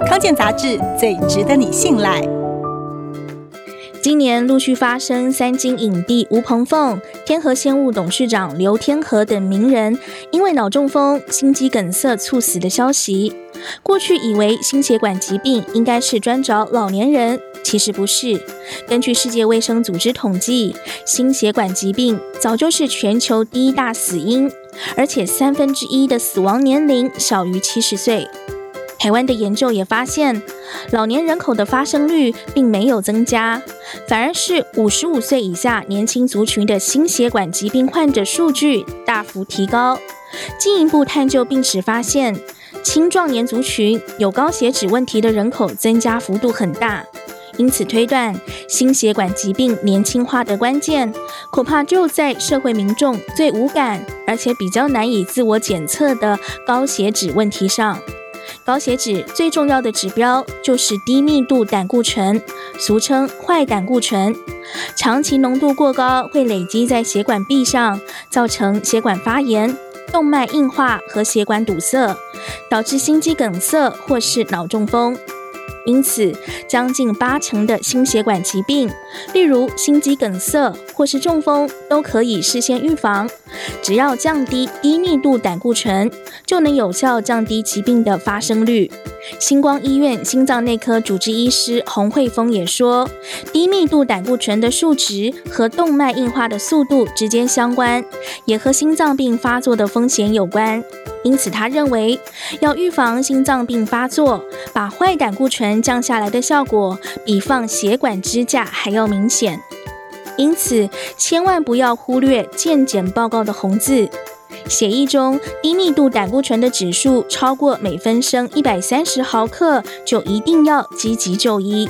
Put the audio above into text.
康健杂志最值得你信赖。今年陆续发生三金影帝吴鹏凤、天河仙物董事长刘天河等名人因为脑中风、心肌梗塞猝死的消息。过去以为心血管疾病应该是专找老年人，其实不是。根据世界卫生组织统计，心血管疾病早就是全球第一大死因，而且三分之一的死亡年龄小于七十岁。台湾的研究也发现，老年人口的发生率并没有增加，反而是五十五岁以下年轻族群的心血管疾病患者数据大幅提高。进一步探究病史发现，青壮年族群有高血脂问题的人口增加幅度很大，因此推断心血管疾病年轻化的关键，恐怕就在社会民众最无感而且比较难以自我检测的高血脂问题上。高血脂最重要的指标就是低密度胆固醇，俗称坏胆固醇。长期浓度过高会累积在血管壁上，造成血管发炎、动脉硬化和血管堵塞，导致心肌梗塞或是脑中风。因此，将近八成的心血管疾病，例如心肌梗塞或是中风，都可以事先预防。只要降低低密度胆固醇，就能有效降低疾病的发生率。星光医院心脏内科主治医师洪惠峰也说，低密度胆固醇的数值和动脉硬化的速度之间相关，也和心脏病发作的风险有关。因此，他认为要预防心脏病发作，把坏胆固醇降下来的效果比放血管支架还要明显。因此，千万不要忽略健检报告的红字，血液中低密度胆固醇的指数超过每分升一百三十毫克，就一定要积极就医。